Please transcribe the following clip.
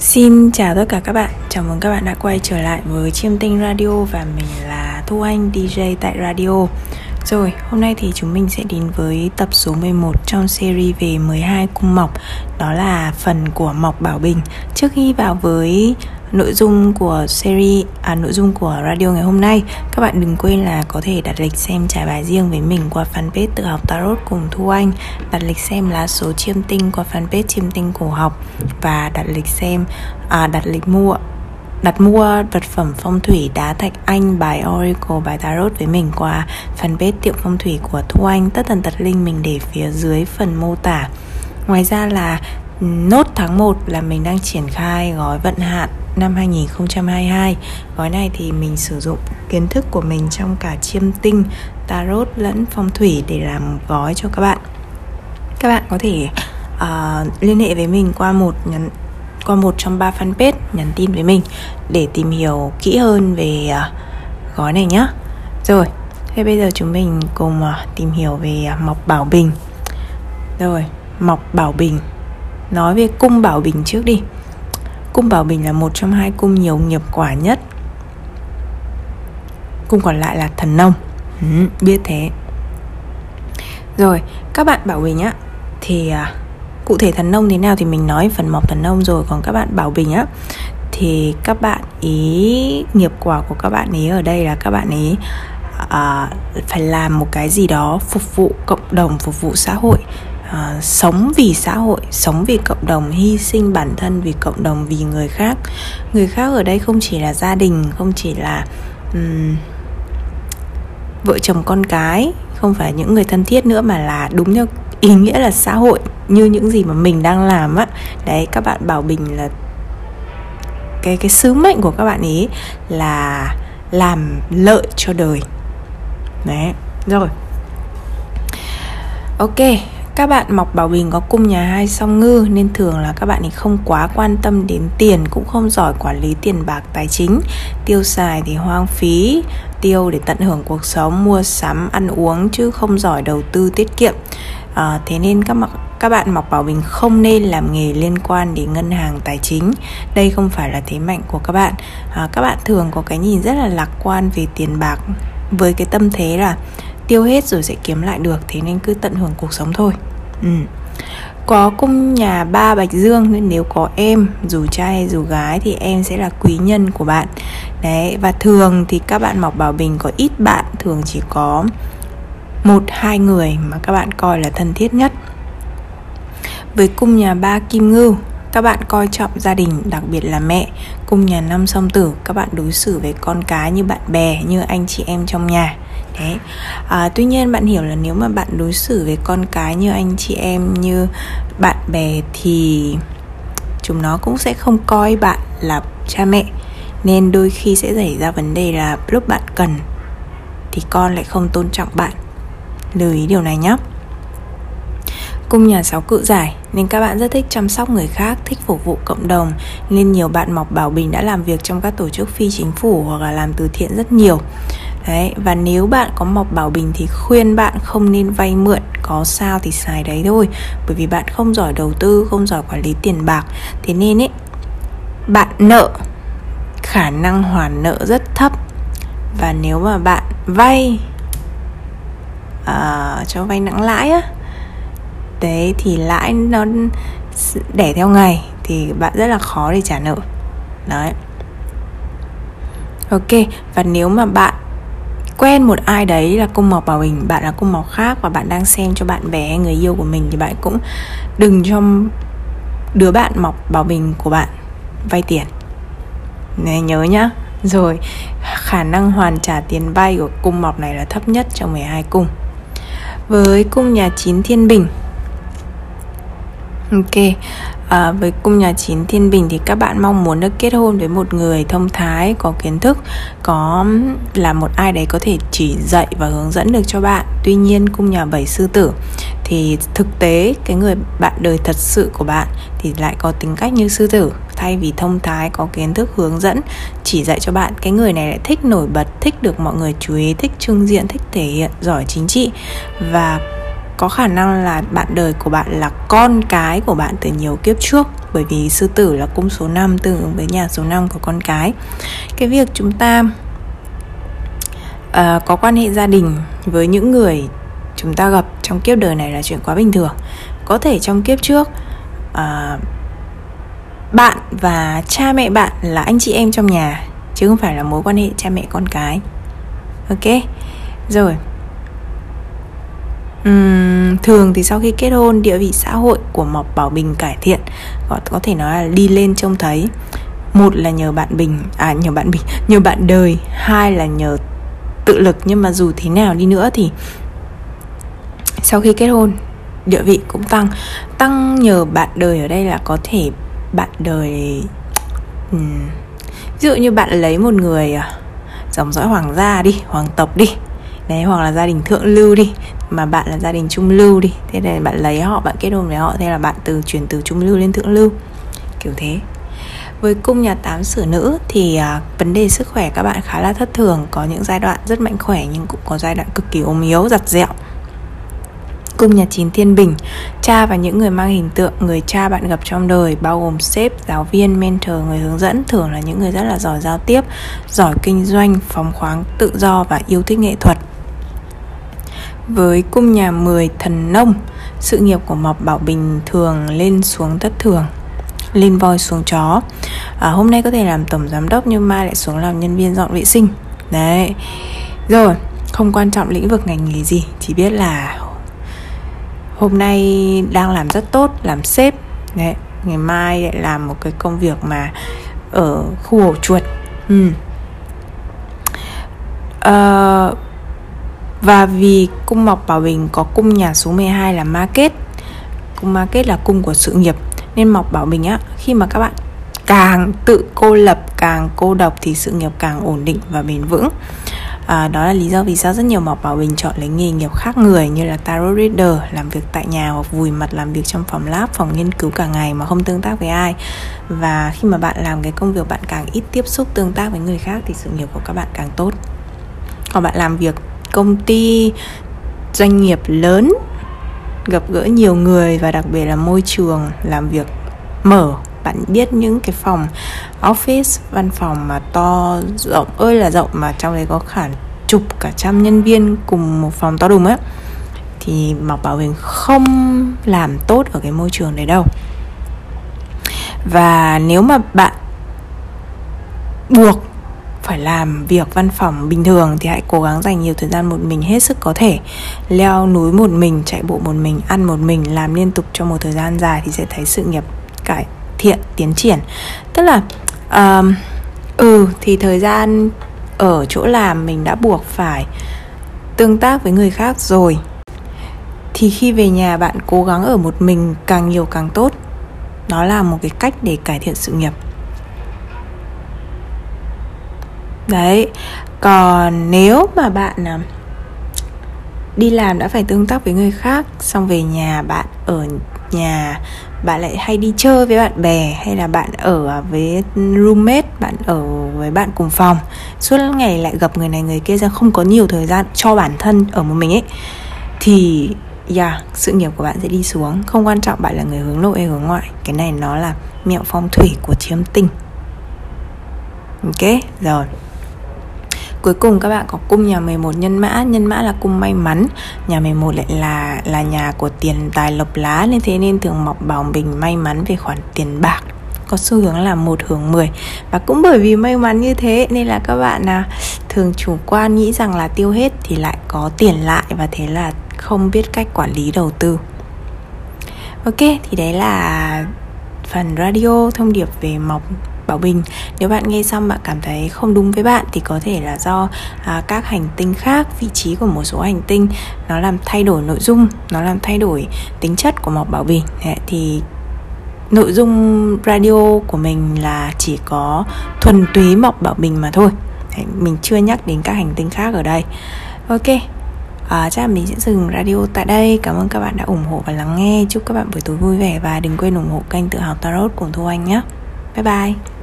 Xin chào tất cả các bạn, chào mừng các bạn đã quay trở lại với Chiêm Tinh Radio và mình là Thu Anh DJ tại Radio. Rồi, hôm nay thì chúng mình sẽ đến với tập số 11 trong series về 12 cung mọc. Đó là phần của Mọc Bảo Bình. Trước khi vào với nội dung của series à nội dung của radio ngày hôm nay. Các bạn đừng quên là có thể đặt lịch xem trải bài riêng với mình qua fanpage tự học tarot cùng thu anh, đặt lịch xem lá số chiêm tinh qua fanpage chiêm tinh cổ học và đặt lịch xem à đặt lịch mua, đặt mua vật phẩm phong thủy đá thạch anh, bài oracle, bài tarot với mình qua fanpage tiệm phong thủy của thu anh, tất tần tật link mình để phía dưới phần mô tả. Ngoài ra là, nốt tháng 1 là mình đang triển khai gói vận hạn năm 2022 Gói này thì mình sử dụng kiến thức của mình trong cả chiêm tinh, tarot lẫn phong thủy để làm gói cho các bạn. Các bạn có thể uh, liên hệ với mình qua một nhắn qua một trong ba fanpage nhắn tin với mình để tìm hiểu kỹ hơn về uh, gói này nhé Rồi, thế bây giờ chúng mình cùng uh, tìm hiểu về uh, Mọc Bảo Bình. Rồi, Mọc Bảo Bình. Nói về cung Bảo Bình trước đi. Cung Bảo Bình là một trong hai cung nhiều nghiệp quả nhất. Cung còn lại là thần nông. Ừ, Biết thế. Rồi, các bạn Bảo Bình á Thì à, cụ thể thần nông thế nào thì mình nói phần mọc thần nông rồi. Còn các bạn Bảo Bình á Thì các bạn ý Nghiệp quả của các bạn ý ở đây là các bạn ý à, Phải làm một cái gì đó Phục vụ cộng đồng, phục vụ xã hội uh, sống vì xã hội sống vì cộng đồng hy sinh bản thân vì cộng đồng vì người khác. Người khác ở đây không chỉ là gia đình không chỉ là um, vợ chồng con cái không phải những người thân thiết nữa mà là đúng theo ý nghĩa là xã hội như những gì mà mình đang làm á. Đấy các bạn bảo bình là cái cái sứ mệnh của các bạn ý là làm lợi cho đời. Đấy rồi. Ok các bạn mọc bảo bình có cung nhà hai song ngư nên thường là các bạn ấy không quá quan tâm đến tiền cũng không giỏi quản lý tiền bạc tài chính. Tiêu xài thì hoang phí tiêu để tận hưởng cuộc sống mua sắm ăn uống chứ không giỏi đầu tư tiết kiệm. À, thế nên các mặc các bạn mọc bảo bình không nên làm nghề liên quan đến ngân hàng tài chính. Đây không phải là thế mạnh của các bạn. À, các bạn thường có cái nhìn rất là lạc quan về tiền bạc với cái tâm thế là tiêu hết rồi sẽ kiếm lại được, thế nên cứ tận hưởng cuộc sống thôi. Ừ. có cung nhà ba bạch dương, nên nếu có em, dù trai hay dù gái, thì em sẽ là quý nhân của bạn. Đấy, và thường thì các bạn mọc bảo bình có ít bạn, thường chỉ có một, hai người mà các bạn coi là thân thiết nhất. Với cung nhà ba kim ngưu, các bạn coi trọng gia đình, đặc biệt là mẹ. Cung nhà năm song tử, các bạn đối xử với con cái như bạn bè, như anh chị em trong nhà đấy. À, tuy nhiên bạn hiểu là nếu mà bạn đối xử với con cái như anh chị em như bạn bè thì chúng nó cũng sẽ không coi bạn là cha mẹ. Nên đôi khi sẽ xảy ra vấn đề là lúc bạn cần thì con lại không tôn trọng bạn. Lưu ý điều này nhé. Cung nhà sáu cự giải nên các bạn rất thích chăm sóc người khác, thích phục vụ cộng đồng nên nhiều bạn mọc bảo bình đã làm việc trong các tổ chức phi chính phủ hoặc là làm từ thiện rất nhiều. Đấy, và nếu bạn có mọc bảo bình thì khuyên bạn không nên vay mượn Có sao thì xài đấy thôi. Bởi vì bạn không giỏi đầu tư, không giỏi quản lý tiền bạc Thế nên ấy, bạn nợ khả năng hoàn nợ rất thấp. Và nếu mà bạn vay uh, cho vay nặng lãi á Đấy thì lãi nó đẻ theo ngày Thì bạn rất là khó để trả nợ. Đấy. Ok, và nếu mà bạn quen một ai đấy là cung mộc bảo bình, bạn là cung mộc khác và bạn đang xem cho bạn bè người yêu của mình thì bạn cũng đừng cho đứa bạn mọc bảo bình của bạn vay tiền. Này, nhớ nhá. Rồi, khả năng hoàn trả tiền vay của cung mọc này là thấp nhất trong 12 cung. Với cung nhà chín thiên bình. Ok à, với cung nhà chín thiên bình thì các bạn mong muốn được kết hôn với một người thông thái có kiến thức có là một ai đấy có thể chỉ dạy và hướng dẫn được cho bạn. Tuy nhiên cung nhà bảy sư tử thì thực tế cái người bạn đời thật sự của bạn thì lại có tính cách như sư tử. Thay vì thông thái có kiến thức hướng dẫn chỉ dạy cho bạn cái người này lại thích nổi bật thích được mọi người chú ý thích trưng diện thích thể hiện giỏi chính trị. Và có khả năng là bạn đời của bạn là con cái của bạn từ nhiều kiếp trước. Bởi vì sư tử là cung số 5 tương ứng với nhà số 5 của con cái. Cái việc chúng ta uh, có quan hệ gia đình với những người chúng ta gặp trong kiếp đời này là chuyện quá bình thường. Có thể trong kiếp trước uh, bạn và cha mẹ bạn là anh chị em trong nhà chứ không phải là mối quan hệ cha mẹ con cái. Ok? Rồi uhm, thường thì sau khi kết hôn địa vị xã hội của mộc bảo bình cải thiện có, có thể nói là đi lên trông thấy một là nhờ bạn bình à nhờ bạn bình nhờ bạn đời hai là nhờ tự lực nhưng mà dù thế nào đi nữa thì sau khi kết hôn địa vị cũng tăng tăng nhờ bạn đời ở đây là có thể bạn đời uhm. ví dụ như bạn lấy một người à, dòng dõi hoàng gia đi hoàng tộc đi đấy hoặc là gia đình thượng lưu đi mà bạn là gia đình trung lưu đi. Thế này bạn lấy họ bạn kết hôn với họ thế là bạn từ chuyển từ trung lưu lên thượng lưu. Kiểu thế. Với cung nhà tám sử nữ thì à, vấn đề sức khỏe các bạn khá là thất thường. Có những giai đoạn rất mạnh khỏe nhưng cũng có giai đoạn cực kỳ ốm yếu giặt dẹo. Cung nhà chín thiên bình. Cha và những người mang hình tượng người cha bạn gặp trong đời bao gồm sếp giáo viên mentor người hướng dẫn thường là những người rất là giỏi giao tiếp giỏi kinh doanh phóng khoáng tự do và yêu thích nghệ thuật với cung nhà 10 thần nông sự nghiệp của mộc bảo bình thường lên xuống thất thường lên voi xuống chó. À, hôm nay có thể làm tổng giám đốc nhưng mai lại xuống làm nhân viên dọn vệ sinh. Đấy. Rồi không quan trọng lĩnh vực ngành nghề gì chỉ biết là hôm nay đang làm rất tốt làm sếp. Đấy ngày mai lại làm một cái công việc mà ở khu ổ chuột. Ừ. uh, và vì cung mộc bảo bình có cung nhà số 12 là market cung market là cung của sự nghiệp. Nên mộc bảo bình á khi mà các bạn càng tự cô lập càng cô độc thì sự nghiệp càng ổn định và bền vững. À, đó là lý do vì sao rất nhiều mộc bảo bình chọn lấy nghề nghiệp khác người như là tarot reader làm việc tại nhà hoặc vùi mặt làm việc trong phòng lab phòng nghiên cứu cả ngày mà không tương tác với ai. Và khi mà bạn làm cái công việc bạn càng ít tiếp xúc tương tác với người khác thì sự nghiệp của các bạn càng tốt. Còn bạn làm việc công ty, doanh nghiệp lớn, gặp gỡ nhiều người và đặc biệt là môi trường, làm việc mở. Bạn biết những cái phòng office, văn phòng mà to, rộng, ơi là rộng mà trong đấy có khả chục cả trăm nhân viên cùng một phòng to đùng á, thì mọc Bảo Bình không làm tốt ở cái môi trường đấy đâu. Và nếu mà bạn buộc phải làm việc văn phòng bình thường thì hãy cố gắng dành nhiều thời gian một mình hết sức có thể. Leo núi một mình chạy bộ một mình ăn một mình làm liên tục trong một thời gian dài thì sẽ thấy sự nghiệp cải thiện tiến triển. Tức là um, ừ thì thời gian ở chỗ làm mình đã buộc phải tương tác với người khác rồi. Thì khi về nhà bạn cố gắng ở một mình càng nhiều càng tốt. Đó là một cái cách để cải thiện sự nghiệp. Đấy còn nếu mà bạn à, đi làm đã phải tương tác với người khác xong về nhà bạn ở nhà bạn lại hay đi chơi với bạn bè hay là bạn ở à, với roommate bạn ở với bạn cùng phòng suốt ngày lại gặp người này người kia ra không có nhiều thời gian cho bản thân ở một mình ấy thì yeah, sự nghiệp của bạn sẽ đi xuống. Không quan trọng bạn là người hướng nội hay hướng ngoại cái này nó là mẹo phong thủy của chiếm tinh. Ok rồi. Cuối cùng các bạn có cung nhà 11 nhân mã. Nhân mã là cung may mắn. Nhà 11 lại là là nhà của tiền tài lộc lá Nên thế nên thường mọc bảo bình may mắn về khoản tiền bạc. Có xu hướng là một hưởng 10 và cũng bởi vì may mắn như thế nên là các bạn à, thường chủ quan nghĩ rằng là tiêu hết thì lại có tiền lại và thế là không biết cách quản lý đầu tư. Ok thì đấy là phần radio thông điệp về mọc Bảo Bình. Nếu bạn nghe xong bạn cảm thấy không đúng với bạn Thì có thể là do à, các hành tinh khác Vị trí của một số hành tinh Nó làm thay đổi nội dung Nó làm thay đổi tính chất của Mộc Bảo Bình. Thì nội dung radio của mình là chỉ có thuần túy Mộc Bảo Bình mà thôi. Mình chưa nhắc đến các hành tinh khác ở đây. Ok à, chắc là mình sẽ dừng radio tại đây. Cảm ơn các bạn đã ủng hộ và lắng nghe. Chúc các bạn buổi tối vui vẻ và đừng quên ủng hộ kênh tự học tarot của thu anh nhé. Bye bye.